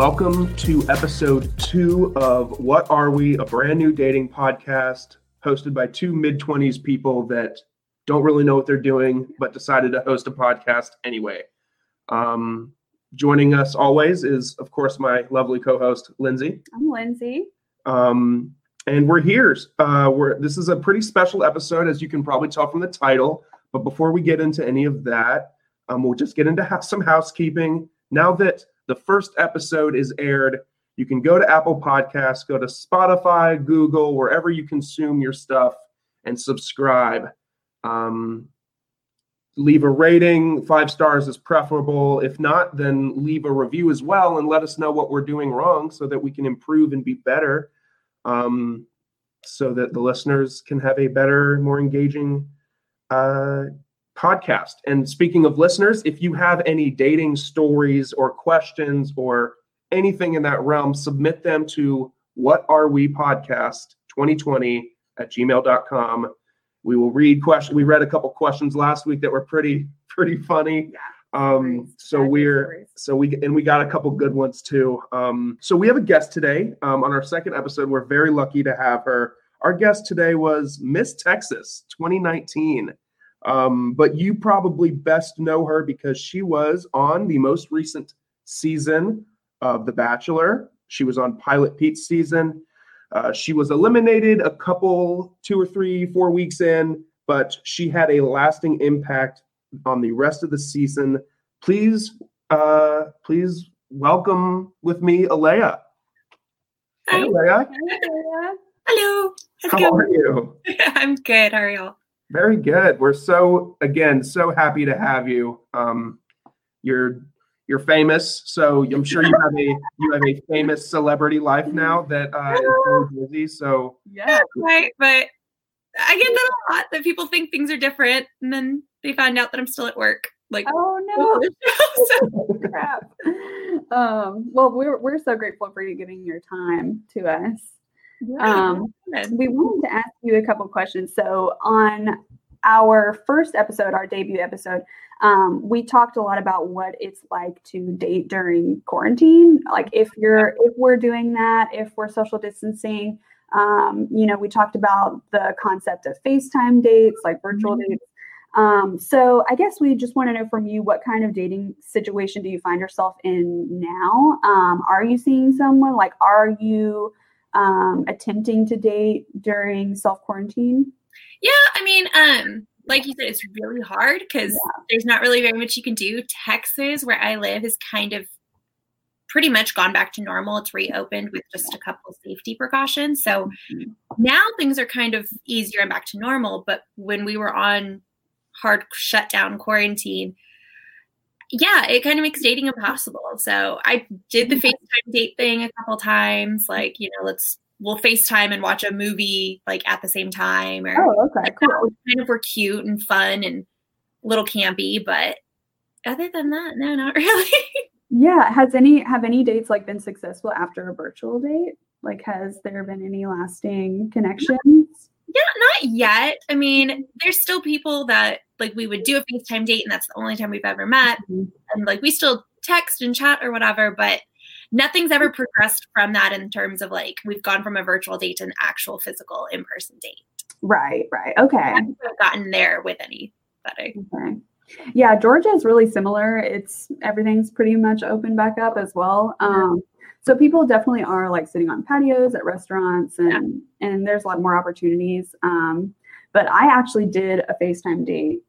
Welcome to episode two of What Are We, a brand new dating podcast hosted by two mid 20s people that don't really know what they're doing, but decided to host a podcast anyway. Um, joining us always is, of course, my lovely co host, Lindsay. I'm Lindsay. Um, and we're here. Uh, we're, this is a pretty special episode, as you can probably tell from the title. But before we get into any of that, um, we'll just get into ha- some housekeeping. Now that the first episode is aired, you can go to Apple Podcasts, go to Spotify, Google, wherever you consume your stuff, and subscribe. Um, leave a rating. Five stars is preferable. If not, then leave a review as well and let us know what we're doing wrong so that we can improve and be better. Um, so that the listeners can have a better, more engaging uh, podcast. And speaking of listeners, if you have any dating stories or questions or anything in that realm, submit them to what are we podcast 2020 at gmail.com. We will read questions. We read a couple questions last week that were pretty, pretty funny. Um, so we're so we and we got a couple good ones too. Um, so we have a guest today um, on our second episode. We're very lucky to have her. Our guest today was Miss Texas 2019. Um, but you probably best know her because she was on the most recent season of The Bachelor. She was on Pilot Pete's season. Uh, she was eliminated a couple, two or three, four weeks in, but she had a lasting impact on the rest of the season. Please, uh, please welcome with me, Alayah. Hi, Alayah. Hello. How are you? I'm good. How are y'all? Very good. We're so again so happy to have you. Um, you're you're famous, so I'm sure you have a you have a famous celebrity life now that uh, is very busy. So Yeah. Right, but I get that a lot that people think things are different, and then they find out that I'm still at work. Like, Oh no. so, Crap. Um, well, we're we're so grateful for you giving your time to us. Um, we wanted to ask you a couple questions. So on our first episode, our debut episode, um, we talked a lot about what it's like to date during quarantine. Like if you're if we're doing that, if we're social distancing, um, you know, we talked about the concept of FaceTime dates, like virtual Mhm. dates. Um, so I guess we just want to know from you what kind of dating situation do you find yourself in now? Um, are you seeing someone? Like, are you um, attempting to date during self quarantine? yeah, I mean, um, like you said, it's really hard because there's not really very much you can do. Texas, where I live, is kind of pretty much gone back to normal. It's reopened with just a couple safety precautions. So now things are kind of easier and back to normal. But when we were on hard shutdown quarantine, yeah, it kind of makes dating impossible. So I did the FaceTime date thing a couple times, like, you know, let's we'll FaceTime and watch a movie like at the same time or Oh, okay, like, cool. that kind of were cute and fun and a little campy, but other than that, no, not really. Yeah. Has any have any dates like been successful after a virtual date? Like, has there been any lasting connections? Yeah, not yet. I mean, there's still people that like we would do a FaceTime date and that's the only time we've ever met. Mhm. And like we still text and chat or whatever, but nothing's ever progressed from that in terms of like we've gone from a virtual date to an actual physical in person date. Right. Right. Okay. I haven't gotten there with anybody. Okay. Yeah, Georgia is really similar. It's everything's pretty much open back up as well. Um, so people definitely are like sitting on patios at restaurants and and there's a lot more opportunities. Um, but I actually did a FaceTime date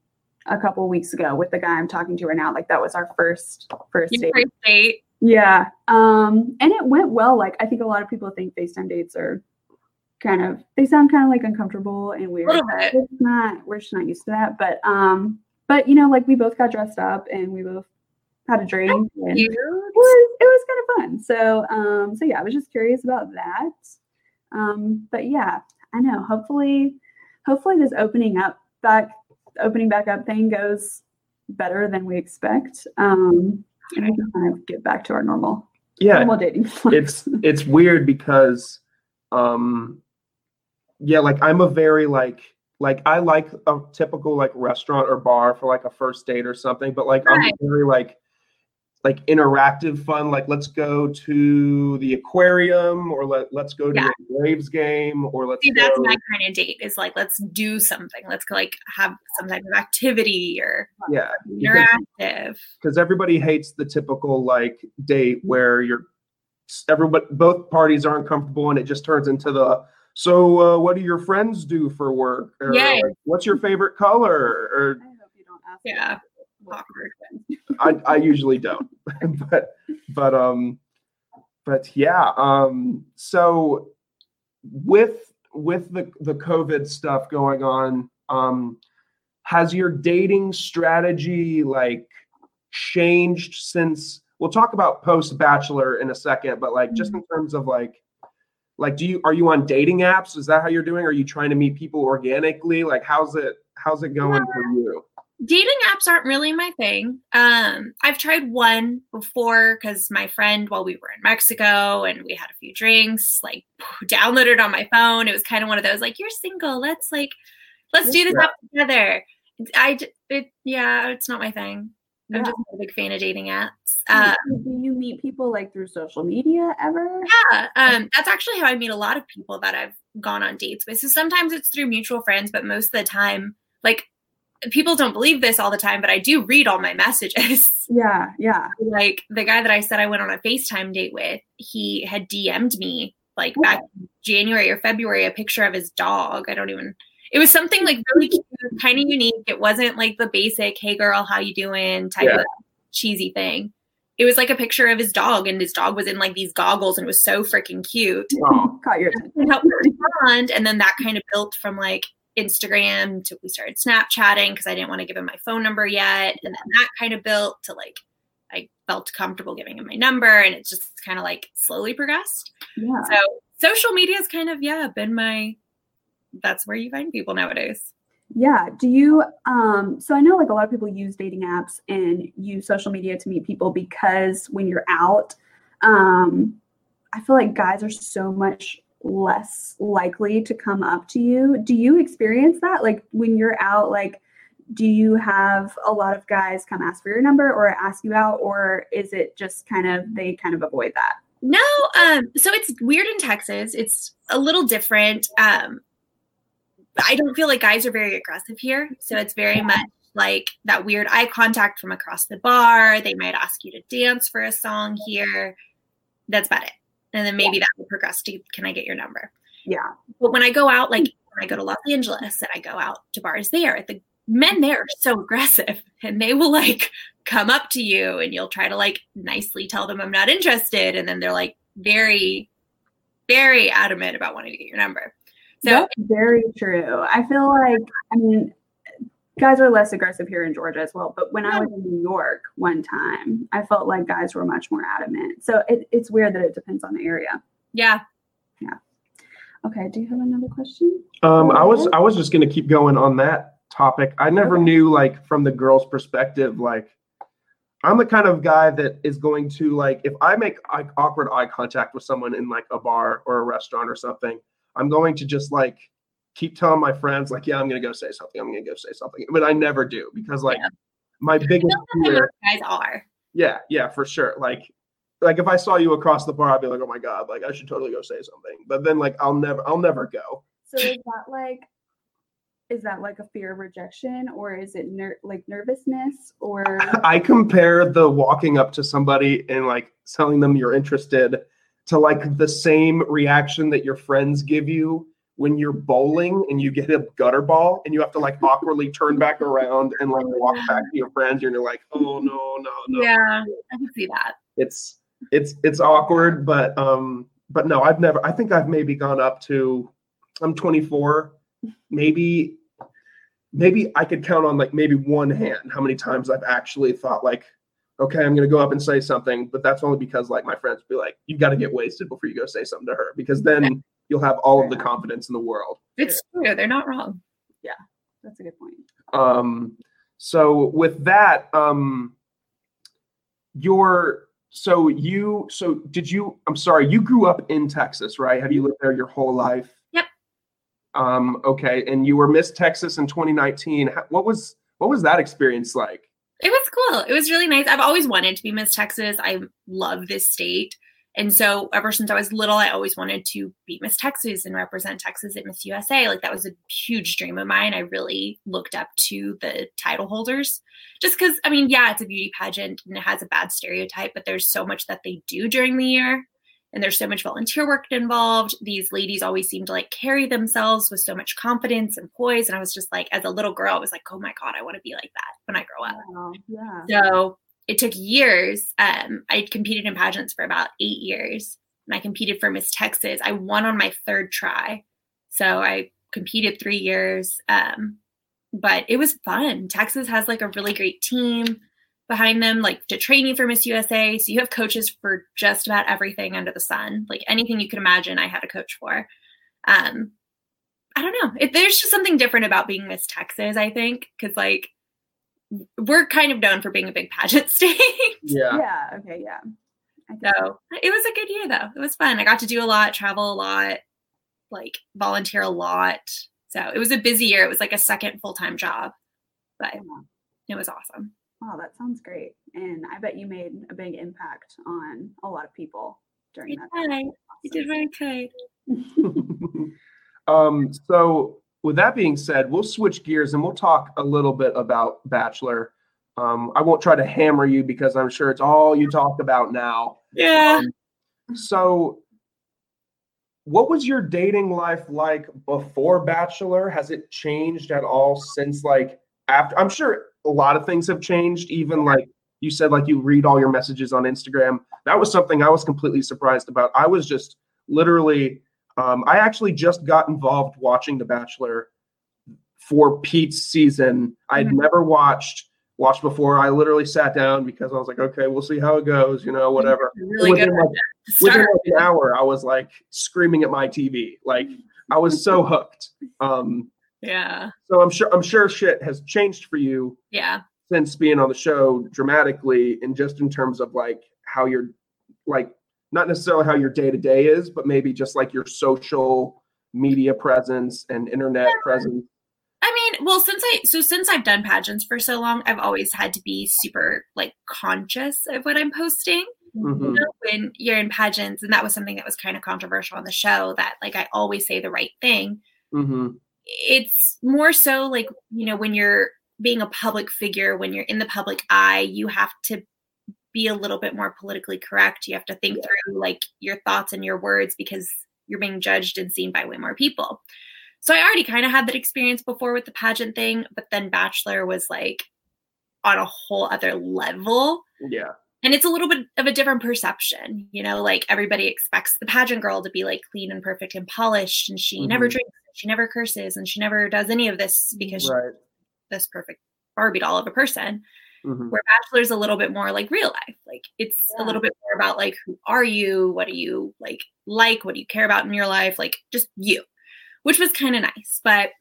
a couple weeks ago with the guy I'm talking to right now. Like that was our first first Your date. first date. Yeah. Um, and it went well. Like I think a lot of people think FaceTime dates are kind of they sound kind of like uncomfortable and weird. We're not we're just not used to that. But um, but you know, like we both got dressed up and we both had a drink and it was it was kind of fun. So um, so yeah, I was just curious about that. Um, but yeah, I know. Hopefully, hopefully this opening up back opening back up thing goes better than we expect. Um, and we can kind of get back to our normal Yeah, normal dating. it's it's weird because um yeah like i'm a very like like i like a typical like restaurant or bar for like a first date or something but like i'm very like like interactive fun like let's go to the aquarium or let, let's go to Yeah. a Braves game or let's See, that's go my kind of date. Is like let's do something. Let's like have some type of activity or yeah interactive. because everybody hates the typical like date where you're everybody both parties aren't comfortable and it just turns into the so uh, what do your friends do for work or Yeah. like, what's your favorite color or I hope you don't ask. Yeah. I, I usually don't but but um but yeah um so with with the the covid stuff going on um has your dating strategy like changed since we'll talk about post bachelor in a second but like just in terms of like like do you are you on dating apps? Is that how you're doing? Are you trying to meet people organically? Like how's it how's it going for you dating apps aren't really my thing. Um, I've tried one before because my friend, while we were in Mexico and we had a few drinks, like downloaded on my phone. It was kind of one of those like, "You're single, let's like, let's do this Yeah. app together." I, it, yeah, it's not my thing. I'm just not a big fan of dating apps. Uh, do you meet people like through social media ever? yeah, um, that's actually how I meet a lot of people that I've gone on dates with. So sometimes it's through mutual friends, but most of the time, like, people don't believe this all the time, but I do read all my messages. Yeah, yeah. like the guy that I said I went on a FaceTime date with, he had DM'd me like back in January or February a picture of his dog. I don't even it was something like really cute, kind of unique. It wasn't like the basic, hey girl, how you doing type Yeah. of cheesy thing. It was like a picture of his dog, and his dog was in like these goggles and it was so freaking cute. oh, Caught your attention. And respond. And then that kind of built from like Instagram to we started Snapchatting because I didn't want to give him my phone number yet. And then that kind of built to like I felt comfortable giving him my number and it just kind of like slowly progressed. Yeah. So social media has kind of, yeah, been my that's where you find people nowadays. Yeah. Do you um so I know like a lot of people use dating apps and use social media to meet people because when you're out, um I feel like guys are so much less likely to come up to you. Do you experience that? Like when you're out, like do you have a lot of guys come ask for your number or ask you out, or is it just kind of they kind of avoid that? No, um, so it's weird in Texas. It's a little different. Um, I don't feel like guys are very aggressive here, so it's very much like that weird eye contact from across the bar. They might ask you to dance for a song here. That's about it, and then maybe that will progress to can I get your number? Yeah. But when I go out, like mm-hmm. when I go to Los Angeles and I go out to bars there, the men there are so aggressive and they will like come up to you and you'll try to like nicely tell them I'm not interested. And then they're like very, very adamant about wanting to get your number. So That's very true. I feel like, I mean, guys are less aggressive here in Georgia as well. But when I was in New York one time, I felt like guys were much more adamant. So it, it's weird that it depends on the area. Yeah. Yeah, Okay. Do you have another question? Um, I was I was just gonna keep going on that topic. I never Okay. knew like from the girl's perspective, like I'm the kind of guy that is going to like if I make eye, awkward eye contact with someone in like a bar or a restaurant or something, I'm going to just like keep telling my friends like, yeah, I'm gonna go say something. I'm gonna go say something, but I never do because like Yeah. my biggest fear. most guys are. Yeah, yeah, for sure. Like, like if I saw you across the bar, I'd be like, oh my god, like I should totally go say something. But then like I'll never, I'll never go. So is that like, is that like a fear of rejection or is it ner- like nervousness or? I compare the walking up to somebody and like telling them you're interested to like the same reaction that your friends give you when you're bowling and you get a gutter ball and you have to like awkwardly turn back around and like walk back to your friends and you're like, oh no, no, no. Yeah, I can see that. It's it's it's awkward, but um, but no, I've never. I think I've maybe gone up to. I'm 24. Maybe maybe I could count on like maybe one hand how many times I've actually thought like, okay, I'm gonna go up and say something, but that's only because like my friends be like, you got to get wasted before you go say something to her because then you'll have all of the confidence in the world. It's true. They're not wrong. Yeah, that's a good point. Um, so with that, um, your so you so did you? I'm sorry, you grew up in Texas, right? Have you lived there your whole life? Yep. Um, okay, and you were Miss Texas in 2019. What was what was that experience like? It was cool. It was really nice. I've always wanted to be Miss Texas. I love this state. And so ever since I was little, I always wanted to be Miss Texas and represent Texas at Miss USA. Like that was a huge dream of mine. I really looked up to the title holders just because, I mean, yeah, it's a beauty pageant and it has a bad stereotype, but there's so much that they do during the year and there's so much volunteer work involved. These ladies always seem to like carry themselves with so much confidence and poise. And I was just like, as a little girl, I was like, oh my God, I want to be like that when I grow up. Wow. Yeah. So it took years. Um, I competed in pageants for about eight years, and I competed for Miss Texas. I won on my third try, so I competed three years. Um, but it was fun. Texas has like a really great team behind them, like to train you for Miss USA. So you have coaches for just about everything under the sun, like anything you could imagine. I had a coach for. Um, I don't know. It, there's just something different about being Miss Texas. I think because like we're kind of known for being a big pageant state. Yeah. Yeah. Okay. Yeah. So it was a good year though. It was fun. I got to do a lot, travel a lot, like volunteer a lot. So it was a busy year. It was like a second full time job, but it was awesome. Wow, that sounds great. And I bet you made a big impact on a lot of people during I that. tried. time. I did what I could. um, so with that being said, we'll switch gears and we'll talk a little bit about Bachelor. Um, I won't try to hammer you because I'm sure it's all you talk about now. Yeah. Um, so what was your dating life like before Bachelor? Has it changed at all since like after? I'm sure a lot of things have changed, even like you said, like you read all your messages on Instagram. That was something I was completely surprised about. I was just literally, um, I actually just got involved watching The Bachelor for Pete's season. I'd Mhm. never watched watched before. I literally sat down because I was like, okay, we'll see how it goes, you know, whatever. Really Within, good like, within like an hour, I was like screaming at my TV. Like I was so hooked. Um, Yeah. so I'm sure I'm sure shit has changed for you Yeah. since being on the show dramatically, and just in terms of like how you're like not necessarily how your day to day is, but maybe just like your social media presence and internet presence. I mean, well, since I so since I've done pageants for so long, I've always had to be super like conscious of what I'm posting. Mhm. You know, when you're in pageants, and that was something that was kind of controversial on the show. That like I always say the right thing. Mhm. It's more so like you know when you're being a public figure, when you're in the public eye, you have to be a little bit more politically correct. You have to think through like your thoughts and your words because you're being judged and seen by way more people. So I already kind of had that experience before with the pageant thing, but then Bachelor was like on a whole other level. Yeah. And it's a little bit of a different perception, you know, like everybody expects the pageant girl to be like clean and perfect and polished, and she never Mhm. drinks, she never curses, and she never does any of this because she's this perfect Barbie doll of a person Mhm. where bachelor's a little bit more like real life. Like it's a little bit more about like who are you? What do you like like? What do you care about in your life? Like just you which was kind of nice. But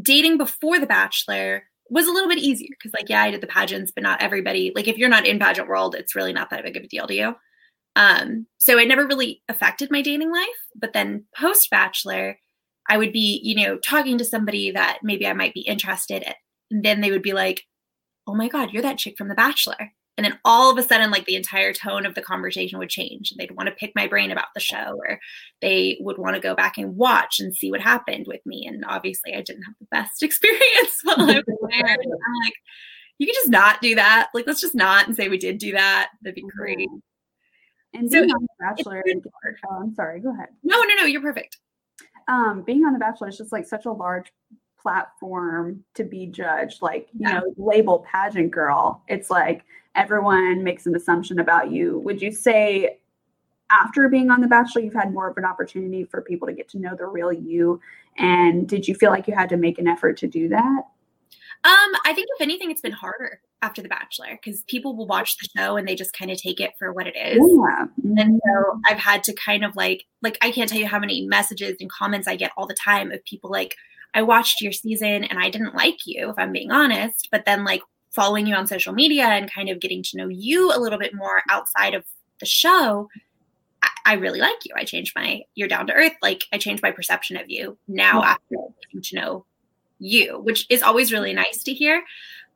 dating before the bachelor was a little bit easier because like yeah i did the pageants but not everybody like if you're not in pageant world it's really not that big of a deal to you. Um so it never really affected my dating life but then post bachelor i would be you know talking to somebody that maybe i might be interested in and then they would be like oh my god you're that chick from the bachelor. And then all of a sudden like the entire tone of the conversation would change. And they'd want to pick my brain about the show or they would want to go back and watch and see what happened with me. And obviously i didn't have the best experience while i was there. And i'm like you could just not do that. Like let's just not and say we did do that. That'd be great. And So being on The Bachelor, oh, I'm sorry, go ahead. no no no you're perfect. Um, being on The Bachelor is just like such a large platform to be judged. Like, you Yeah. know, label pageant girl. It's like everyone makes an assumption about you. Would you say after being on The Bachelor, you've had more of an opportunity for people to get to know the real you? And did you feel like you had to make an effort to do that? Um, I think if anything, it's been harder after The Bachelor because people will watch the show and they just kind of take it for what it is. Yeah. And so I've had to kind of like, like I can't tell you how many messages and comments I get all the time of people like, I watched your season and I didn't like you, if I'm being honest. But then like following you on social media and kind of getting to know you a little bit more outside of the show, I, I really like you. I changed my, you're down to earth. Like I changed my perception of you now Yeah. after getting to know you, which is always really nice to hear.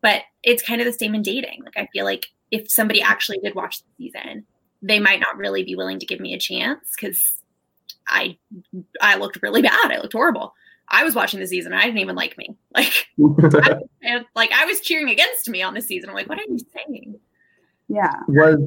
But it's kind of the same in dating. Like I feel like if somebody actually did watch the season, they might not really be willing to give me a chance because I I looked really bad. I looked horrible. I was watching the season. I didn't even like me. Like, I, and, like I was cheering against me on the season. I'm like, what are you saying? Yeah. was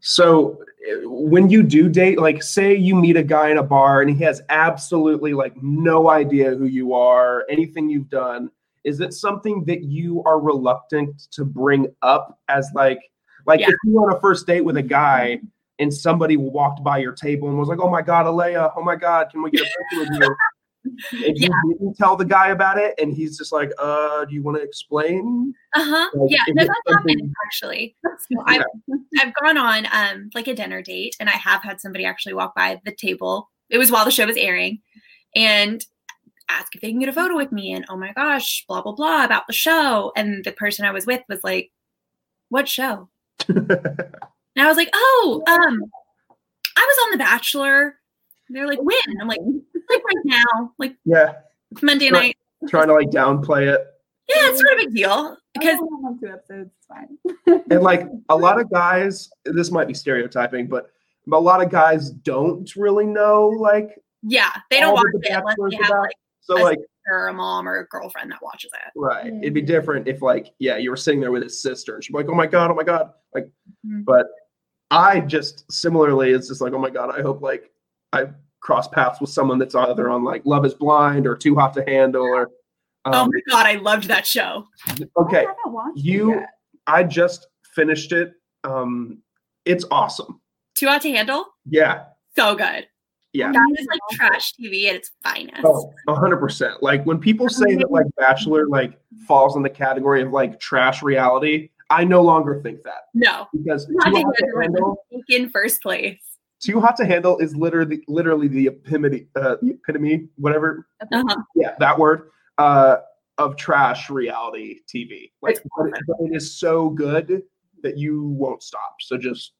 so when you do date like say you meet a guy in a bar and he has absolutely like no idea who you are anything you've done is it something that you are reluctant to bring up as like like Yeah. if you were on a first date with a guy and somebody walked by your table and was like oh my god alayah oh my god can we get a picture with you and you didn't tell the guy about it and he's just like uh do you want to explain Uh huh. Like, yeah, no, that's something- happened actually. So I've, I've gone on um like a dinner date, and I have had somebody actually walk by the table. It was while the show was airing, and ask if they can get a photo with me. And oh my gosh, blah blah blah about the show. And the person I was with was like, "What show?" And I was like, "Oh, um, I was on The Bachelor." They're like, "When?" I'm like, "Like right now, like yeah Monday Right. night." trying to like downplay it Yeah, it's not a big deal because Oh, two episodes. It's fine. and like a lot of guys this might be stereotyping but a lot of guys don't really know like yeah, they don't all watch The it unless they have about. like so a like or a mom or a girlfriend that watches it. right it'd be Mhm. different if like yeah you were sitting there with his sister and she'd be like oh my god oh my god like Mhm. but i just similarly it's just like oh my god i hope like i cross paths with someone that's either on like love is blind or too hot to handle or oh um, my god, I loved that show. okay I haven't watched it you i just finished it um it's awesome Too hot to handle? yeah So good. yeah That is like trash TV at its finest. Oh, a hundred percent. Like when people say that like Bachelor like falls in the category of like trash reality, I no longer think that No. because Too Too hot to handle Handle, in first place. Too Hot to Handle is literally literally the epitome, uh, the epitome, whatever. Uh-huh. Yeah, that word uh, of trash reality TV. Like, It's but it is so good that you won't stop. So just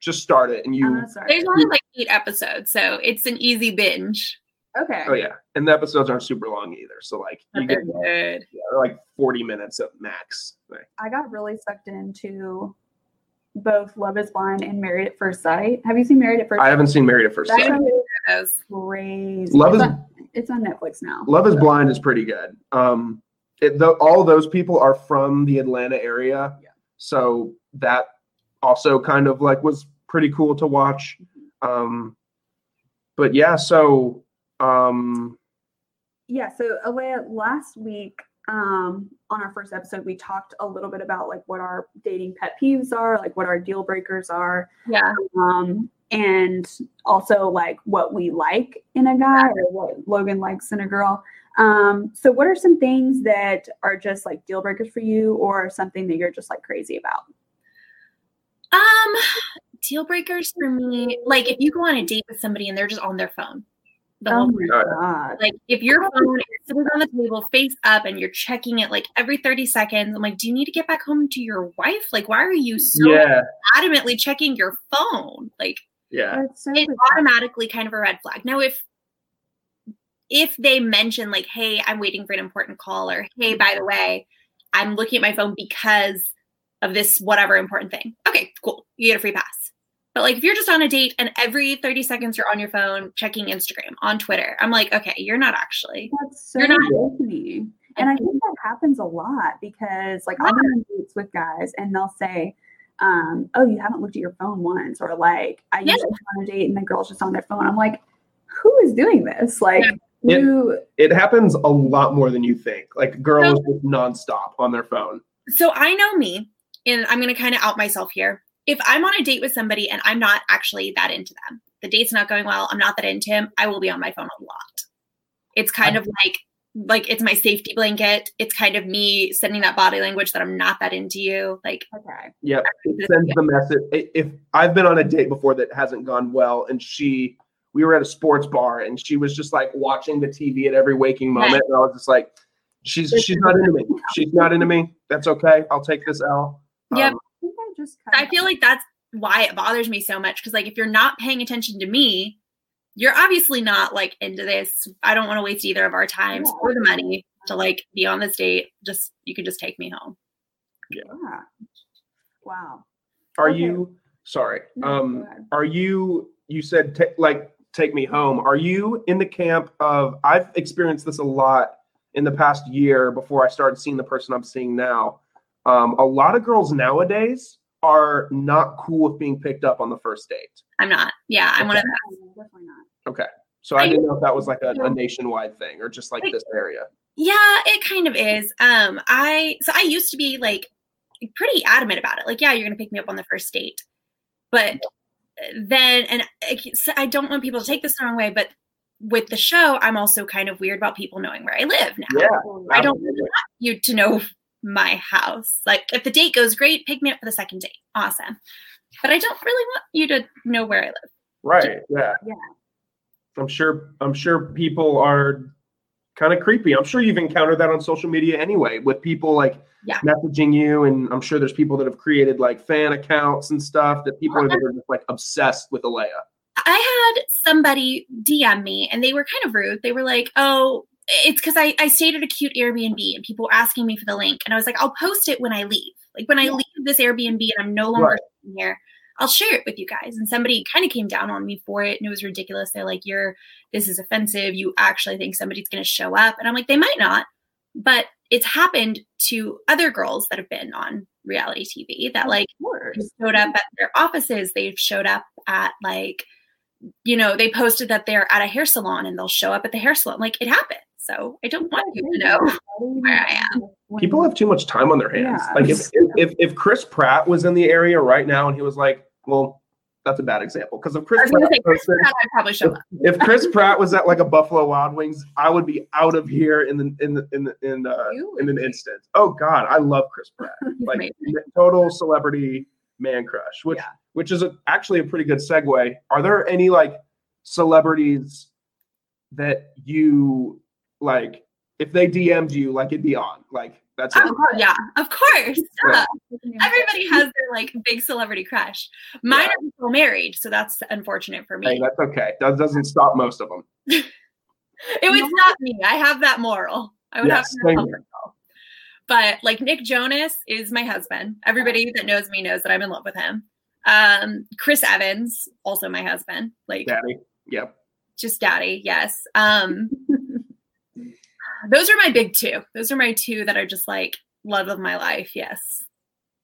just start it and you. gonna. There's only like eight episodes, so it's an easy binge. Okay. Oh yeah, and the episodes aren't super long either. So like But you they're get good. yeah, they're like forty minutes at max. Like, I got really sucked into both Love Is Blind and Married at First Sight. Have you seen Married at First I haven't seen Married at First That Sight. show is Those. crazy. Love it's is on, it's on Netflix now. Love is Blind is pretty good. Um, it, the, all those people are from the Atlanta area, Yeah. so that also kind of like was pretty cool to watch. Um, but yeah, so um, Yeah, so Alayah, last week um, on our first episode, we talked a little bit about like what our dating pet peeves are, like what our deal breakers are, Yeah. um, and also like what we like in a guy or what Logan likes in a girl. Um, so, what are some things that are just like deal breakers for you, or something that you're just like crazy about? Um, deal breakers for me, like if you go on a date with somebody and they're just on their phone. The Oh whole my god! like if your phone is sitting on the table face up and you're checking it like every 30 seconds, I'm like, do you need to get back home to your wife? Like, why are you so yeah, adamantly checking your phone? Like yeah, so it's automatically kind of a red flag. Now if if they mention like, hey, I'm waiting for an important call, or hey, by the way, I'm looking at my phone because of this whatever important thing. Okay, cool. You get a free pass. But like if you're just on a date and every 30 seconds you're on your phone checking Instagram, on Twitter, I'm like, okay, you're not actually. That's so You're not- disney. And I think that happens a lot because, like, I've been on dates with guys and they'll say, um, "Oh, you haven't looked at your phone once," or like, "I Yeah. usually on a date and the girl's just on their phone." I'm like, "Who is doing this?" Like, Yeah. you, it happens a lot more than you think. Like girls just nonstop on their phone. So I know me, and I'm going to kind of out myself here. If I'm on a date with somebody and I'm not actually that into them, the date's not going well, I'm not that into him, I will be on my phone a lot. It's kind of like like it's my safety blanket. It's kind of me sending that body language that I'm not that into you. Like okay, Yep, it sends the message. If I've been on a date before that hasn't gone well, and she, we were at a sports bar, and she was just like watching the TV at every waking Right. moment, and I was just like, she's she's not into me. She's not into me. That's okay. I'll take this L. Yep. Um, I think I just. I feel like that's why it bothers me so much because like if you're not paying attention to me, you're obviously not like into this. I don't want to waste either of our times Yeah. or the money to like be on this date. Just you can just take me home. Yeah. Yeah. Wow. Are Okay. you sorry? No, Um, are you? You said ta like take me home. Are you in the camp of? I've experienced this a lot in the past year before I started seeing the person I'm seeing now. Um, a lot of girls nowadays are not cool with being picked up on the first date. I'm not. Yeah, I'm one of those. Definitely not. Okay. So I I didn't know if that was like a, a nationwide thing or just like Like- this area. Yeah, it kind of is. Um, I so I used to be like pretty adamant about it. Like, yeah, you're gonna pick me up on the first date, but then and I so I don't want people to take this the wrong way, but with the show, I'm also kind of weird about people knowing where I live now. Yeah. I don't absolutely. want you to know my house. Like, if the date goes great, pick me up for the second date. Awesome. But I don't really want you to know where I live. Right. Yeah. Yeah. I'm sure. I'm sure people are kind of creepy. I'm sure you've encountered that on social media anyway, with people like Yeah. messaging you, and I'm sure there's people that have created like fan accounts and stuff that people are uh-huh. that are just like obsessed with Alayah. I had somebody DM me and they were kind of rude. They were like, oh, it's because I, I stayed at a cute Airbnb and people were asking me for the link. And I was like, I'll post it when I leave. Like when I Yeah. leave this Airbnb and I'm no longer Right. here, I'll share it with you guys. And somebody kind of came down on me for it and it was ridiculous. They're like, you're, this is offensive. You actually think somebody's going to show up. And I'm like, they might not, but it's happened to other girls that have been on reality TV that like, Of course. They've showed up at their offices. They've showed up at like, you know, they posted that they're at a hair salon and they'll show up at the hair salon. Like it happens. So I don't want you to know. where I am. People have too much time on their hands. Yeah. Like if, if if Chris Pratt was in the area right now and he was like, well, that's a bad example because if Chris was Pratt say, Chris Pratt, I'd probably show up. if Chris Pratt was at like a Buffalo Wild Wings, I would be out of here in the in the in the, in uh, in an instant. Oh God, I love Chris Pratt. Like amazing. total celebrity man crush, which Yeah. which is a, actually a pretty good segue. Are there any like celebrities that you like? If they DM'd you, like it'd be on. Like that's it. Oh, yeah, of course. Yeah. Everybody has their like big celebrity crush. Mine Yeah. are still married, so that's unfortunate for me. Hey, that's okay. That doesn't stop most of them. It was not me. I have that moral. I would Yes, have to same myself. But like Nick Jonas is my husband. Everybody that knows me knows that I'm in love with him. Um, Chris Evans, also my husband. Like Daddy. Yep. just daddy, yes. Um those are my big two. Those are my two that are just like love of my life. Yes.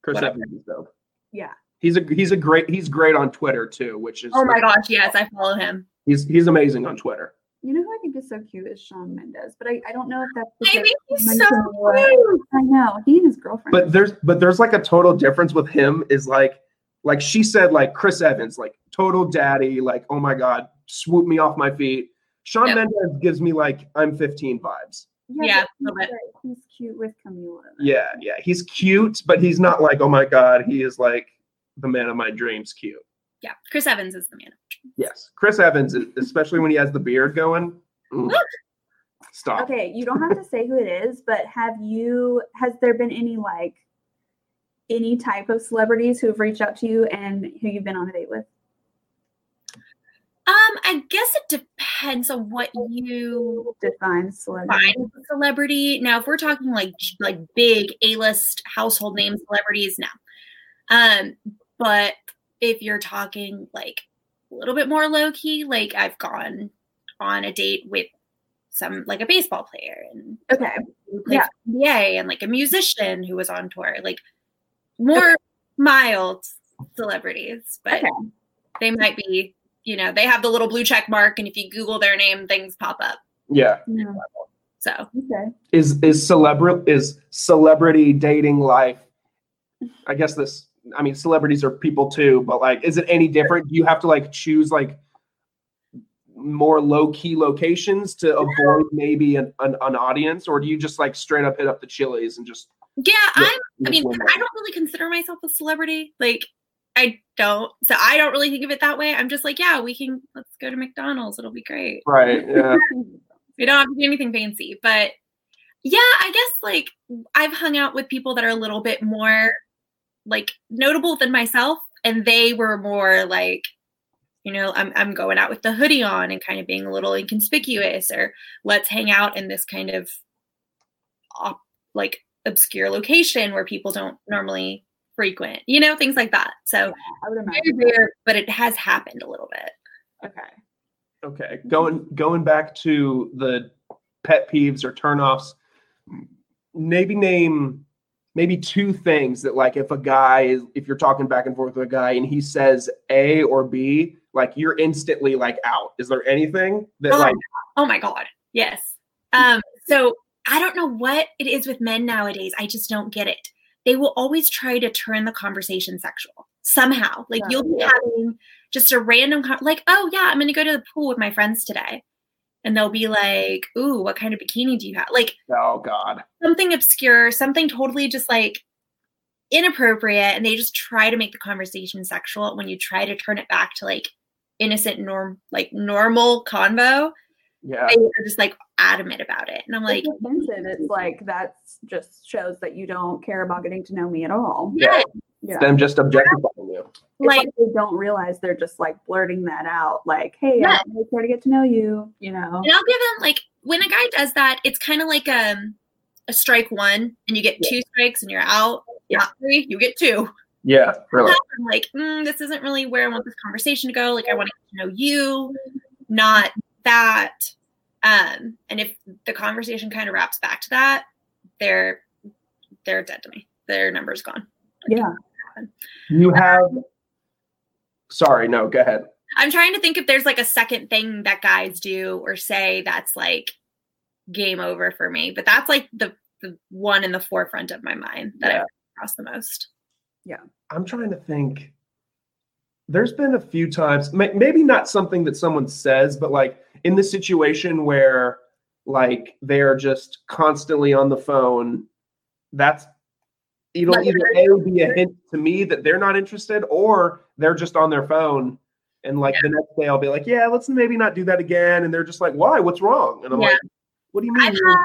Chris Whatever. Evans is dope. Yeah. He's a he's a great he's great on Twitter too, which is Oh my gosh, yes, I follow him. he's he's amazing on Twitter. You know who I think is so cute is Shawn Mendes, but I, I don't know if that's I because think he's so cute. I know he and his girlfriend. But there's but there's like a total difference with him is like like she said like Chris Evans like total daddy like oh my god swoop me off my feet. Shawn Yep. Mendes gives me like I'm 15 vibes. Yeah, but a little he's, he's cute with Camila. Yeah, yeah. He's cute, but he's not like oh my god, he is like the man of my dreams cute. Yeah, Chris Evans is the man. Yes. Chris Evans, especially when he has the beard going. mm, Stop. Okay, you don't have to say who it is, but have you? Has there been any like any type of celebrities who have reached out to you and who you've been on a date with? Um, I guess it depends on what you Define celebrity. a celebrity. Now, if we're talking like like big A-list household name celebrities, no. Um, but if you're talking like a little bit more low key, like I've gone on a date with some like a baseball player and Okay, who Yeah. NBA and like a musician who was on tour, like more mild celebrities, but Okay. they might be, you know, they have the little blue check mark, and if you Google their name, things pop up. Yeah. yeah. So okay. Is is celebrity is celebrity dating life? I guess this. I mean, celebrities are people too, but like, is it any different? Do you have to like choose like more low key locations to avoid maybe an, an, an audience, or do you just like straight up hit up the Chili's and just? yeah, Yeah. I'm. I mean, I don't really consider myself a celebrity. Like, I don't. So I don't really think of it that way. I'm just like, yeah, we can. Let's go to McDonald's. It'll be great. right. Yeah. We don't have to do anything fancy, but yeah, I guess like I've hung out with people that are a little bit more like notable than myself, and they were more like, you know, I'm I'm going out with the hoodie on and kind of being a little inconspicuous, or let's hang out in this kind of op- like obscure location where people don't normally frequent, you know, things like that. So I would very imagine. rare, but it has happened a little bit. Okay. Okay, going going back to the pet peeves or turnoffs. Maybe name maybe two things that like if a guy is if you're talking back and forth with a guy and he says A or B, like you're instantly like out. Is there anything that Oh, like Oh my god. Yes. Um so I don't know what it is with men nowadays. I just don't get it. They will always try to turn the conversation sexual somehow. Like Yeah. you'll be Yeah. having just a random con- like, "Oh yeah, I'm going to go to the pool with my friends today." And they'll be like, "Ooh, what kind of bikini do you have?" Like oh god. something obscure, something totally just like inappropriate, and they just try to make the conversation sexual when you try to turn it back to like innocent norm like normal convo Yeah. they are just like adamant about it. And I'm like, it's offensive. It's like that's just shows that you don't care about getting to know me at all. yeah, Yeah. Them just objectifying you. Like like they don't realize they're just like blurting that out, like, "Hey, Yeah. I'm really trying to get to know you," you know. and I'll give them like when a guy does that, it's kind of like um a strike one and you get two strikes and you're out. Yeah. Not three, you get two. Yeah, really. I'm like, mm, this isn't really where I want this conversation to go. Like I want to know you, not that. Um, and if the conversation kind of wraps back to that, they're they're dead to me. Their number's gone. Yeah. You have sorry, no, go ahead. I'm trying to think if there's like a second thing that guys do or say that's like game over for me, but that's like the the one in the forefront of my mind that Yeah. I've crossed the most. Yeah. I'm trying to think. There's been a few times, maybe not something that someone says, but like in the situation where like they're just constantly on the phone. That's it'll either a be a hint to me that they're not interested, or they're just on their phone. And like the next day, I'll be like, "Yeah, let's maybe not do that again." And they're just like, "Why? What's wrong?" And I'm Yeah. like, "What do you mean?" I've had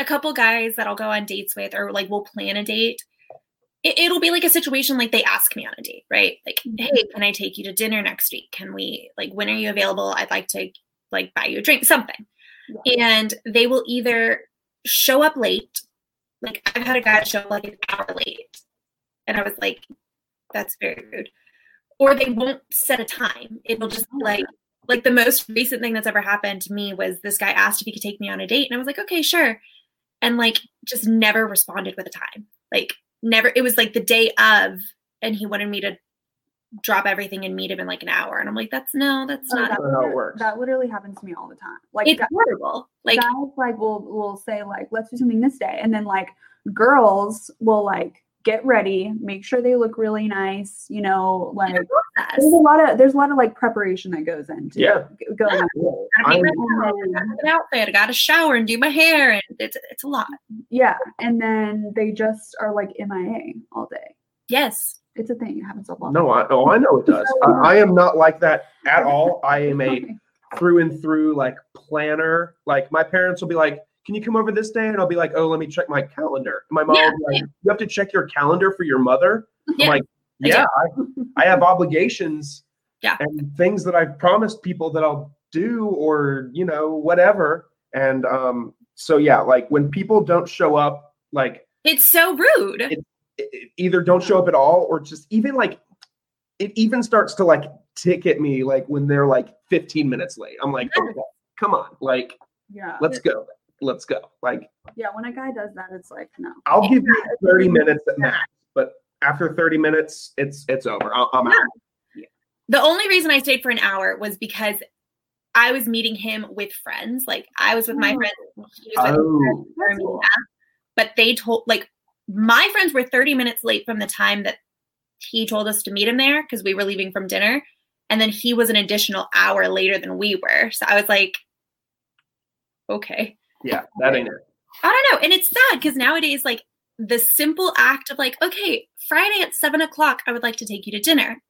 a couple guys that I'll go on dates with, or like we'll plan a date. It, it'll be like a situation like they ask me on a date, right? Like, mm-hmm. hey, can I take you to dinner next week? Can we like when are you available? I'd like to like buy you a drink, something. And they will either show up late. Like I've had a guy show up like an hour late, and I was like, that's very rude. Or they won't set a time. It'll just be oh, like like the most recent thing that's ever happened to me was this guy asked if he could take me on a date and i was like okay sure and like just never responded with a time like never it was like the day of and he wanted me to drop everything and meet him in like an hour and i'm like that's no that's Oh, not that, how it works. that literally happens to me all the time. Like it's gu- horrible like guys like will will say like let's do something this day and then like girls will like get ready make sure they look really nice you know like it's a process. there's a lot of there's a lot of like preparation that goes into Yeah. g- going Yeah. on. Gotta I'm- make my hair, gotta an outfit i gotta shower and do my hair and it's it's a lot yeah and then they just are like mia all day yes it's a thing you have it happens a lot No, I, oh, I know it does. I, I am not like that at all. I am a through and through like planner. Like my parents will be like, "Can you come over this day?" And I'll be like, "Oh, let me check my calendar." And my mom Yeah, will be like, "You have to check your calendar for your mother." Yeah, I'm like, "Yeah, I, I have obligations Yeah. and things that I've promised people that I'll do, or you know, whatever." And um, so yeah, like when people don't show up, like it's so rude It- e- either don't show up at all or just even like it even starts to like tick at me like when they're like 15 minutes late i'm like okay, come on like yeah let's go let's go like yeah when a guy does that it's like no i'll give you 30 minutes at max but after 30 minutes it's it's over I'll, i'm out The only reason I stayed for an hour was because I was meeting him with friends. Like I was with my Oh. friends, he was with Oh. friends, we were meeting up. but they told like my friends were 30 minutes late from the time that he told us to meet him there because we were leaving from dinner. And then he was an additional hour later than we were. So I was like, okay. yeah that ain't it I don't know. And it's sad because nowadays, like the simple act of like, okay, Friday at seven o'clock, I would like to take you to dinner.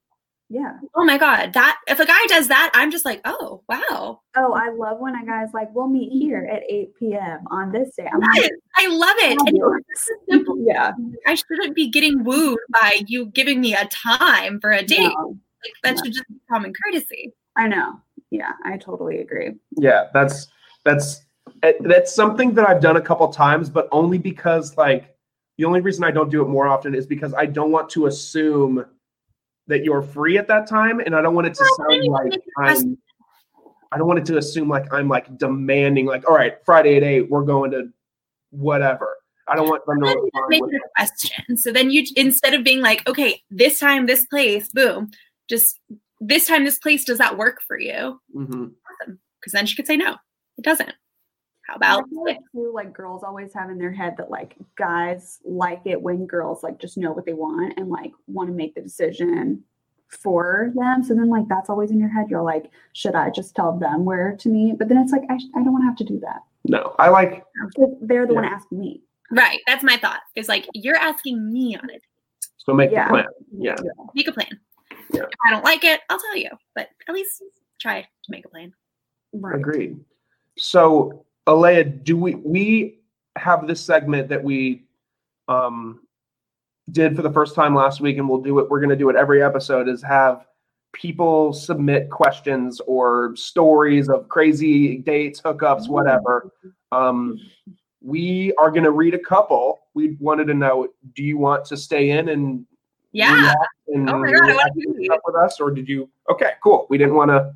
Yeah Oh my God. That if a guy does that, I'm just like, oh wow. oh i love when a guy's like we'll meet here at 8 p.m on this day i'm like I love it. And it's so simple. yeah I shouldn't be getting wooed by you giving me a time for a date. no, Like that No. should just be common courtesy. i know yeah i totally agree yeah that's that's eh, that's something that i've done a couple times but only because like The only reason I don't do it more often is because I don't want to assume that you're free at that time, and I don't want it to sound like make the question- I'm. I don't want it to assume like I'm like demanding, like, all right, Friday at eight, we're going to whatever. I don't want them to Then you just respond make it a question. So then you instead of being like, okay, this time, this place, boom, just this time, this place, does that work for you? Mhm. Because then she could say no, it doesn't. How And I about feel like too, like girls always have in their head that like guys like it when girls like just know what they want and like want to make the decision for them. So then like that's always in your head. You're like, should I just tell them where to meet? But then it's like I, sh- I don't want to have to do that. No, I like 'Cause They're the one asking me. right? That's my thought. Is like you're asking me on it. so make Yeah. the plan. Yeah. Make a plan. Yeah. If I don't like it, I'll tell you. But at least try to make a plan. Right. Agreed. So, Alayah, do we we have this segment that we um did for the first time last week, and we'll do it. We're going to do it every episode. Is have people submit questions or stories of crazy dates, hookups, whatever. Um, we are going to read a couple. We wanted to know: Do you want to stay in and Yeah. and Oh my God, I wanna react hear and these. stuff with us, or did you? Okay, cool. We didn't want to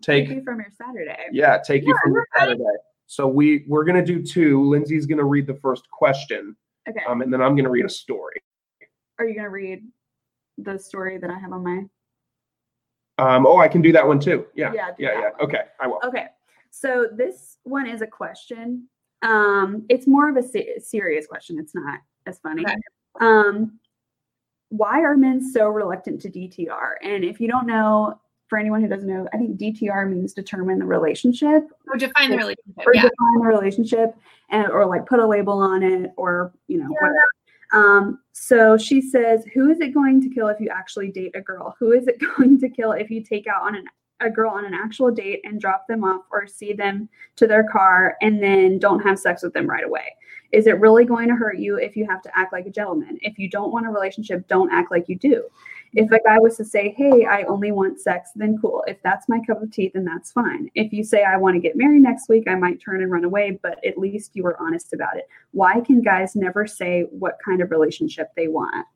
take Take you from your Saturday. yeah, take you Yeah, from your right. Saturday. So we we're gonna do two. Lindsay's gonna read the first question, Okay. um, and then I'm gonna read a story. Are you gonna read the story that I have on my? Um, oh, I can do that one too. Yeah, Yeah, yeah, yeah. one. Okay, I will. Okay. So this one is a question. Um, it's more of a se- serious question. It's not as funny. Okay. Um, why are men so reluctant to DTR? And if you don't know, for anyone who doesn't know, I think DTR means determine the relationship Or define the relationship. or Yeah. define the relationship and or like put a label on it or you know whatever. Um, so she says, who is it going to kill if you actually date a girl? Who is it going to kill if you take out on an, a girl on an actual date and drop them off or see them to their car and then don't have sex with them right away? Is it really going to hurt you if you have to act like a gentleman? If you don't want a relationship, don't act like you do. If a guy was to say, Hey, I only want sex, then cool. If that's my cup of tea, then that's fine. If you say, I want to get married next week, I might turn and run away, but at least you were honest about it. Why can guys never say what kind of relationship they want?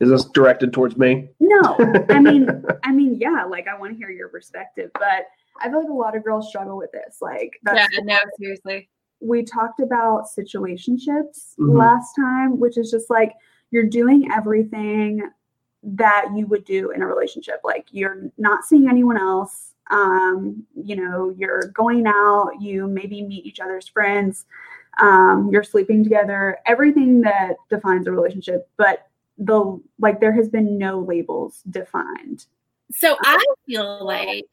Is this directed towards me? No, I mean, I mean, yeah, like I want to hear your perspective, but I feel like a lot of girls struggle with this. Like, Yeah, no, seriously. we talked about situationships Mhm. last time, which is just like you're doing everything that you would do in a relationship. Like you're not seeing anyone else. Um, you know, you're going out, you maybe meet each other's friends, um, you're sleeping together, everything that defines a relationship, but the like there has been no labels defined. So I feel like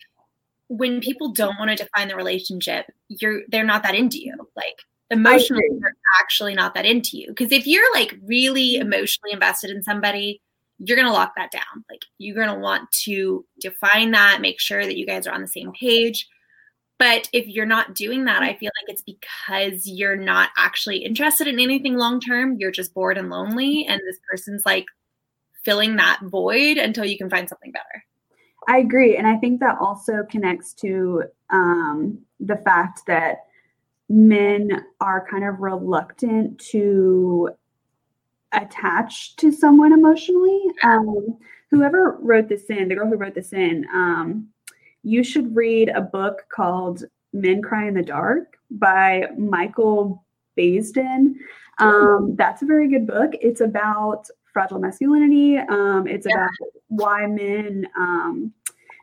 when people don't want to define the relationship, you're they're not that into you. Like emotionally, they're actually not that into you. Because if you're like really emotionally invested in somebody, you're gonna lock that down. Like you're gonna want to define that, make sure that you guys are on the same page. But if you're not doing that, I feel like it's because you're not actually interested in anything long term. You're just bored and lonely, and this person's like filling that void until you can find something better. I agree. And I think that also connects to um, the fact that men are kind of reluctant to attach to someone emotionally. Um, whoever wrote this in, the girl who wrote this in, um, you should read a book called Men Cry in the Dark by Michael Baisden. Um, that's a very good book. It's about fragile masculinity. Um, it's Yeah. about why men um,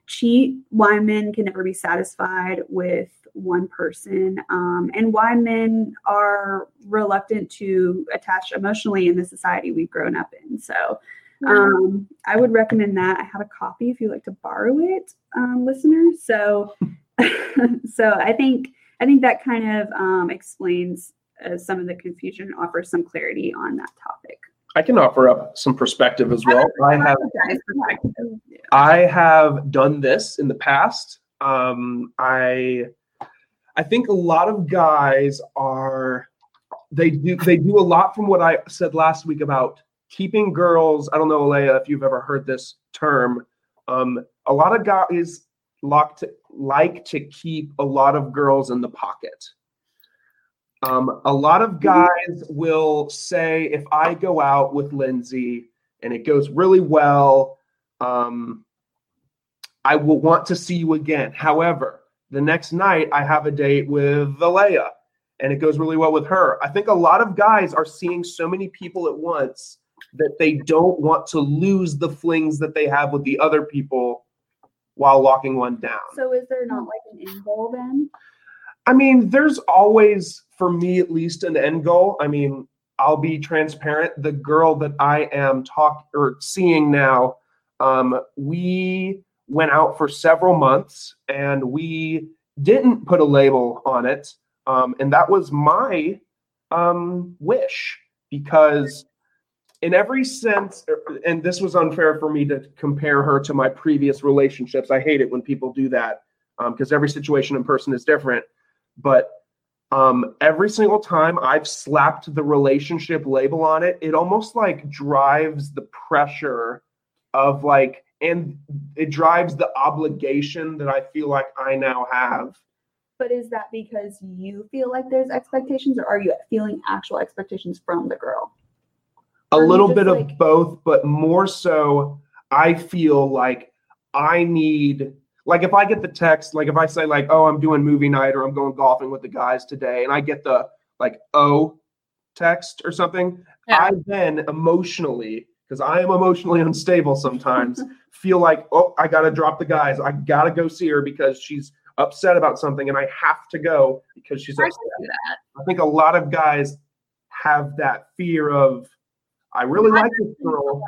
cheat, why men can never be satisfied with one person, um, and why men are reluctant to attach emotionally in the society we've grown up in. So, um, I would recommend that. I have a copy if you'd like to borrow it, um, listeners. So, so I think I think that kind of um, explains uh, some of the confusion, offers some clarity on that topic. I can offer up some perspective as well. I have I have done this in the past. Um, I I think a lot of guys are they do they do a lot from what I said last week about keeping girls. I don't know, Alayah, if you've ever heard this term. Um, a lot of guys like to, like to keep a lot of girls in the pocket. Um, a lot of guys will say, if I go out with Lindsay and it goes really well, um, I will want to see you again. However, the next night I have a date with Valea and it goes really well with her. I think a lot of guys are seeing so many people at once that they don't want to lose the flings that they have with the other people while locking one down. So is there not like an end goal then? I mean, there's always, for me at least, an end goal. I mean, I'll be transparent. The girl that I am talk or seeing now, um, we went out for several months and we didn't put a label on it. Um, and that was my um, wish because in every sense, er, and this was unfair for me to compare her to my previous relationships. I hate it when people do that because um, every situation and person is different. But um, every single time I've slapped the relationship label on it, it almost like drives the pressure of like, and it drives the obligation that I feel like I now have. But is that because you feel like there's expectations, or are you feeling actual expectations from the girl? A Or little bit like- of both, but more so, I feel like I need, like, if I get the text, like, if I say, like, oh, I'm doing movie night or I'm going golfing with the guys today, and I get the, like, oh text or something, Yeah. I then emotionally, because I am emotionally unstable sometimes, feel like, oh, I got to drop the guys. I got to go see her because she's upset about something and I have to go because she's I upset. I think a lot of guys have that fear of, I really That like this girl.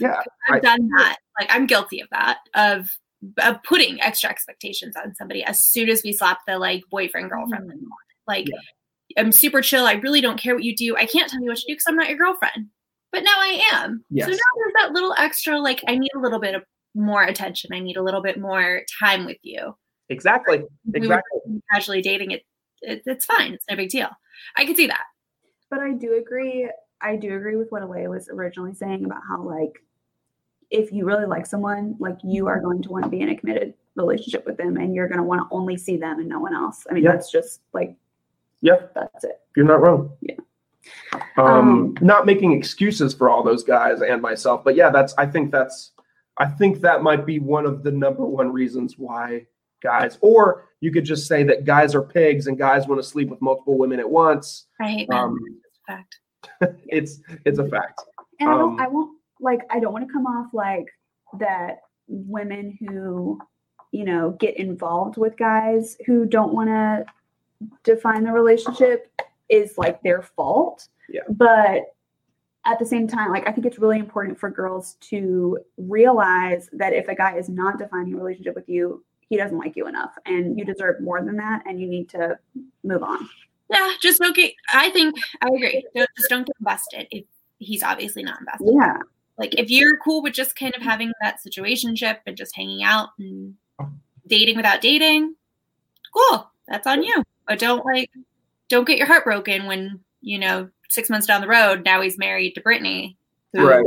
Yeah. I've I- done that. Like I'm guilty of that. Of of putting extra expectations on somebody as soon as we slap the like boyfriend girlfriend mm. it. Like I'm super chill. I really don't care what you do. I can't tell you what to do because I'm not your girlfriend. But now I am. Yes. So now there's that little extra. Like I need a little bit of more attention. I need a little bit more time with you. Exactly. If we Exactly. casually dating it, it, it's fine. It's no big deal. I can see that. But I do agree. I do agree with what Alayah was originally saying about how like if you really like someone, like you are going to want to be in a committed relationship with them, and you're going to want to only see them and no one else. I mean, Yeah. that's just like Yeah. that's it. You're not wrong. Yeah. Um, Um, not making excuses for all those guys and myself, but yeah, that's. I think that's. I think that might be one of the number one reasons why guys, or you could just say that guys are pigs and guys want to sleep with multiple women at once. I hate that. Um, fact. it's it's a fact. And I Um, don't. I won't like. I don't want to come off like that. Women who, you know, get involved with guys who don't want to define the relationship is like their fault. Yeah. But at the same time, like I think it's really important for girls to realize that if a guy is not defining a relationship with you, he doesn't like you enough, and you deserve more than that, and you need to move on. Yeah, just don't get. I think I agree. Don't, just don't get invested if he's obviously not invested. Yeah. Like if you're cool with just kind of having that situationship and just hanging out and dating without dating, cool. That's on you. But don't like, don't get your heart broken when you know six months down the road now he's married to Brittany, who Right.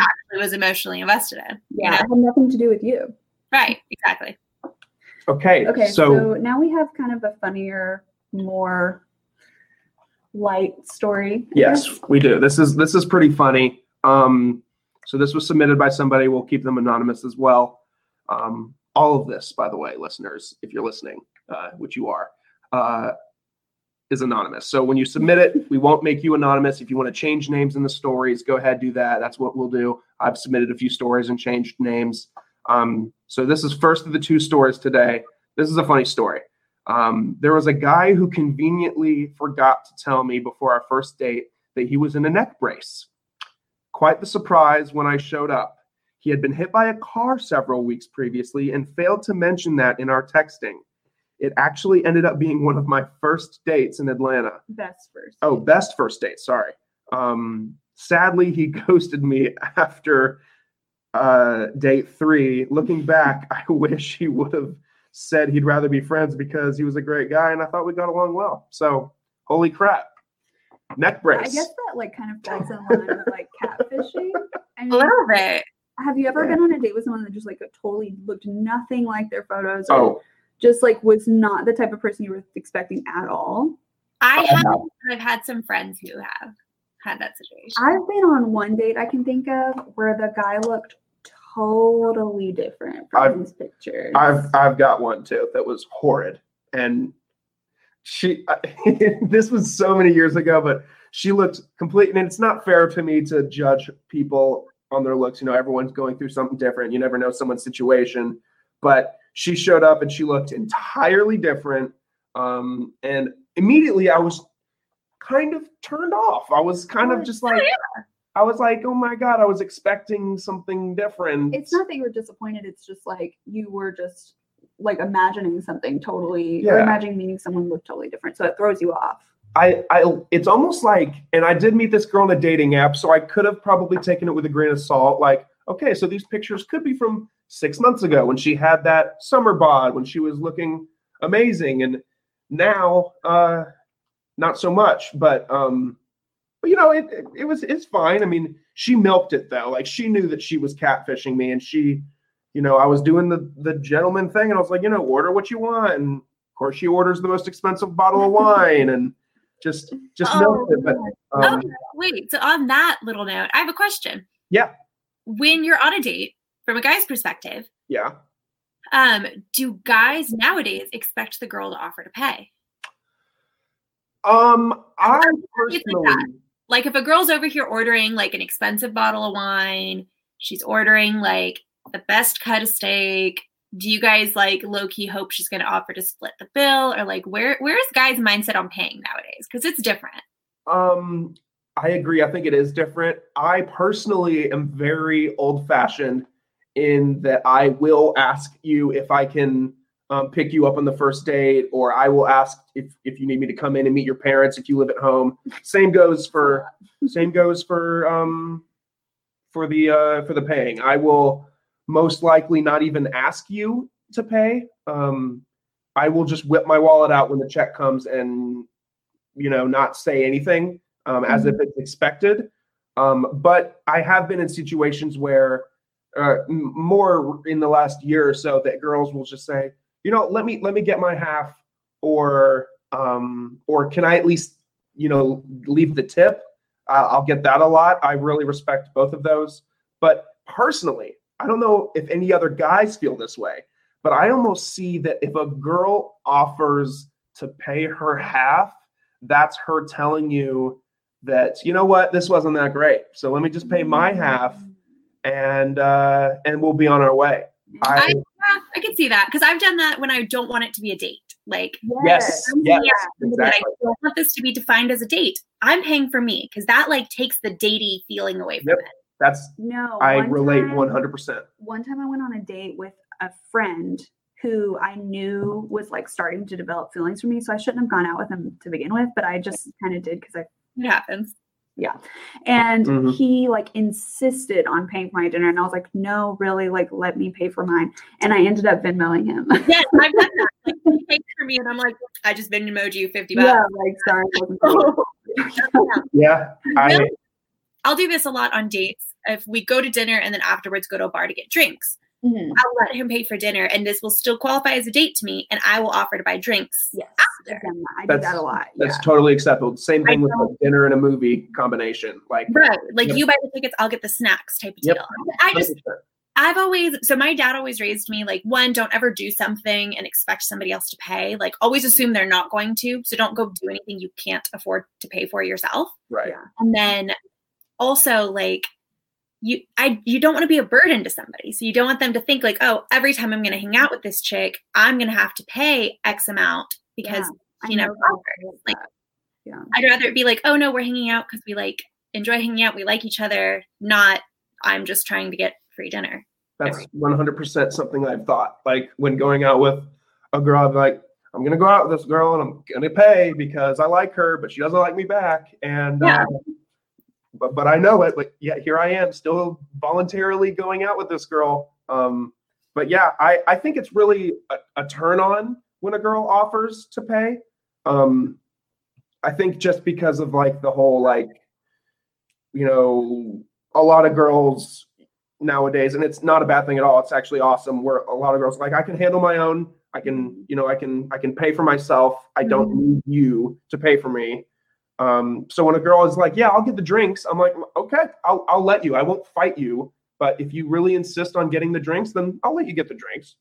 Actually was emotionally invested in. Yeah. You It know? had nothing to do with you. Right. Exactly. Okay. Okay, So, so, now we have kind of a funnier, more light story. I yes, guess. we do. This is this is pretty funny. Um, so this was submitted by somebody. We'll keep them anonymous as well. Um, all of this, by the way, listeners, if you're listening, uh, which you are, uh, is anonymous. So when you submit it, we won't make you anonymous. If you want to change names in the stories, go ahead, do that. That's what we'll do. I've submitted a few stories and changed names. Um, so this is first of the two stories today. This is a funny story. Um, there was a guy who conveniently forgot to tell me before our first date that he was in a neck brace. Quite the surprise when I showed up. He had been hit by a car several weeks previously and failed to mention that in our texting. It actually ended up being one of my first dates in Atlanta. Best first. Oh, best first date. Sorry. Um, sadly, he ghosted me after uh, date three. Looking back, I wish he would have said he'd rather be friends because he was a great guy and I thought we got along well. So, holy crap. Neck brace. I guess that like kind of falls in line with like catfishing. I A mean, little bit. have you ever Yeah. been on a date with someone that just like totally looked nothing like their photos or Oh, just like was not the type of person you were expecting at all? I Uh, have. I've had some friends who have had that situation. I've been on one date I can think of where the guy looked totally different from I've- his pictures. I've I've got one too that was horrid, and she. this was so many years ago, but she looked complete. And it's not fair to me to judge people on their looks. You know, everyone's going through something different. You never know someone's situation, but she showed up and she looked entirely different. Um, and immediately I was kind of turned off. I was kind of just like, I was like, oh my god, I was expecting something different. it's not that you were disappointed, it's just like you were just like imagining something totally or imagining meeting someone look totally different. So it throws you off. I, I, it's almost like, and I did meet this girl on a dating app, so I could have probably taken it with a grain of salt. Like, okay, so these pictures could be from six months ago when she had that summer bod, when she was looking amazing, and now, uh, not so much. But, um, but you know, it, it, it was, it's fine. I mean, she milked it though. Like, she knew that she was catfishing me, and she, you know, I was doing the the gentleman thing, and I was like, you know, order what you want, and of course, she orders the most expensive bottle of wine, and just just Oh, milked it. But um, okay, wait. So on that little note, I have a question. Yeah. When you're on a date, from a guy's perspective, yeah, um, do guys nowadays expect the girl to offer to pay? um, I personally, Like if a girl's over here ordering like an expensive bottle of wine, she's ordering like the best cut of steak. Do you guys like low key hope she's going to offer to split the bill, or like where where's guys' mindset on paying nowadays? Because it's different. um, I agree. I think it is different. I personally am very old fashioned in that I will ask you if I can um, pick you up on the first date, or I will ask if if you need me to come in and meet your parents if you live at home. Same goes for same goes for um for the uh for the paying. I will most likely not even ask you to pay. Um, I will just whip my wallet out when the check comes and you know not say anything um, as if it's expected. Um, but I have been in situations where uh, m- more in the last year or so that girls will just say, you know, let me let me get my half, or um, or can I at least you know leave the tip? Uh, I'll get that a lot. I really respect both of those. But personally, I don't know if any other guys feel this way, but I almost see that if a girl offers to pay her half, that's her telling you that you know what this wasn't that great. So let me just pay my half, and uh, and we'll be on our way. I, Yeah, I can see that because I've done that when I don't want it to be a date. Like yes, yes, that exactly. I don't want this to be defined as a date. I'm paying for me because that like takes the datey feeling away from Yep. it. That's No, I one relate time- one hundred percent. one time I went on a date with a friend who I knew was like starting to develop feelings for me. So I shouldn't have gone out with him to begin with, but I just kind of did because I It happens. Yeah, and Mhm. he like insisted on paying for my dinner and I was like, no, really, like let me pay for mine. And I ended up Venmoing him. Yes, I've done that. Like, he pays for me, and I'm like, I just been emoji you fifty bucks. yeah, like sorry. it wasn't for you. Yeah, I Really? I'll do this a lot on dates. If we go to dinner and then afterwards go to a bar to get drinks, Mhm. I'll let him pay for dinner, and this will still qualify as a date to me, and I will offer to buy drinks. Yes, After. I've that. I do That's- that a lot. that's yeah. totally acceptable. Same thing with know. like dinner and a movie combination. Like Right, like Yep. you buy the tickets, I'll get the snacks type of Yep. deal. I just. I've always so my dad always raised me like one, don't ever do something and expect somebody else to pay. Like always assume they're not going to. So don't go do anything you can't afford to pay for yourself. right. Yeah. And then also like you I you don't want to be a burden to somebody. So you don't want them to think like, oh, every time I'm gonna hang out with this chick, I'm gonna have to pay X amount because I she never know how offered. to do Like yeah. I'd rather it be like, oh no, we're hanging out because we like enjoy hanging out, we like each other, not I'm just trying to get free dinner. That's one hundred percent something I've thought. Like when going out with a girl, I'm like, I'm gonna go out with this girl and I'm gonna pay because I like her, but she doesn't like me back. And Yeah. uh, but but I know it. Like yeah, here I am, still voluntarily going out with this girl. Um, but yeah, I I think it's really a, a turn on when a girl offers to pay. Um, I think just because of like the whole like, you know, a lot of girls nowadays, and it's not a bad thing at all. It's actually awesome. Where a lot of girls are like I can handle my own I can, you know, I can I can pay for myself. I don't need you to pay for me. Um, so when a girl is like, "Yeah, I'll get the drinks," I'm like, "Okay, I'll I'll let you. I won't fight you." But if you really insist on getting the drinks, then I'll let you get the drinks.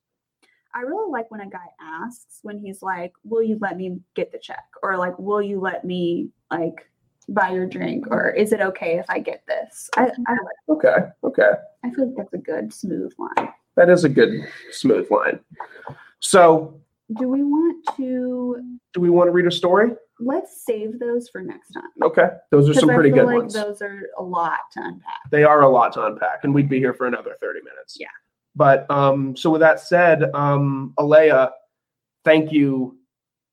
I really like when a guy asks when he's like, "Will you let me get the check?" or like, "Will you let me like buy your drink?" or "Is it okay if I get this?" I I, like, Okay, okay. I feel like that's a good smooth line. That is a good smooth line. So, Do we want to do we want to read a story? Let's save those for next time? Okay, those are some pretty good like ones. those are a lot to unpack. They are a lot to unpack, and we'd be here for another 30 minutes. Yeah. But um, so with that said, um, Alayah, thank you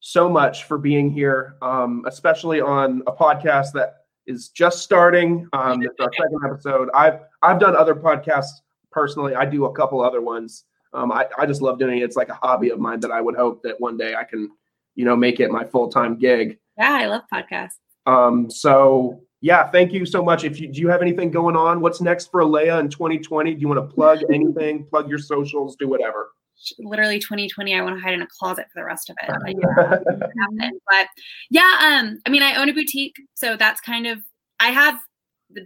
so much for being here, um, especially on a podcast that is just starting. Um, it's our second episode. I've I've done other podcasts personally. I do a couple other ones. Um, I, I just love doing it. It's like a hobby of mine that I would hope that one day I can, you know, make it my full time gig. Yeah, I love podcasts. Um, so yeah, thank you so much. If you do you have anything going on, what's next for Alayah in 2020? Do you want to plug anything? plug your socials, do whatever. Literally 2020, I want to hide in a closet for the rest of it. Like, Yeah. But yeah, um, I mean, I own a boutique, so that's kind of I have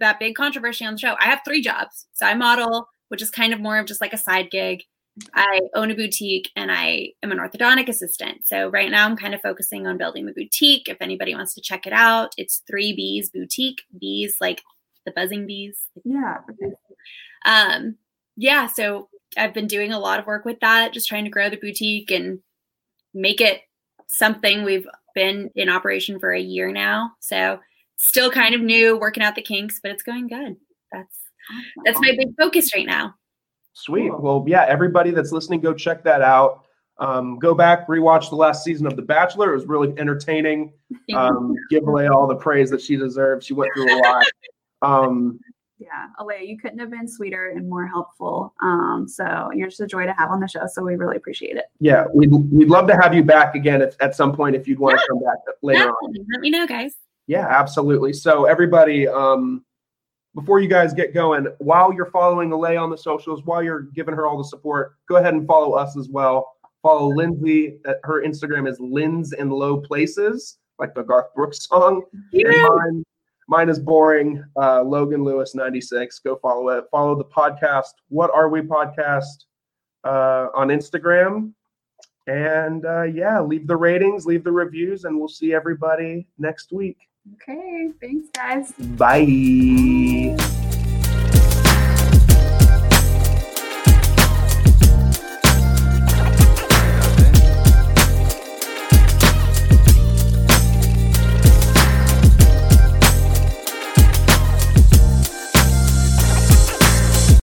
that big controversy on the show. I have three jobs. So I model, which is kind of more of just like a side gig. I own a boutique and I am an orthodontic assistant. So right now I'm kind of focusing on building the boutique. If anybody wants to check it out, it's three bees boutique. Bees like the buzzing bees. Yeah. Okay. Um, yeah, so I've been doing a lot of work with that, just trying to grow the boutique and make it something we've been in operation for a year now. So still kind of new, working out the kinks, but it's going good. That's that's my big focus right now. Sweet. Well, yeah, everybody that's listening, go check that out. Um, go back, rewatch the last season of The Bachelor. It was really entertaining. Um, give Alayah all the praise that she deserves. She went through a lot. Um, Yeah, Alayah, you couldn't have been sweeter and more helpful. Um, so you're just a joy to have on the show. So we really appreciate it. yeah, we'd, we'd love to have you back again if, at some point if you'd want to come back later on. Let me know, guys. Yeah, absolutely. So everybody, um, before you guys get going, while you're following Alayah on the socials, while you're giving her all the support, go ahead and follow us as well. Follow Lindsay. Her Instagram is Lins in Low Places, like the Garth Brooks song. Mine, mine is boring. Uh, Logan Lewis 96. Go follow it. Follow the podcast. What are we podcast uh, on Instagram? And uh, yeah, leave the ratings, leave the reviews, and we'll see everybody next week. Okay, thanks, guys. Bye.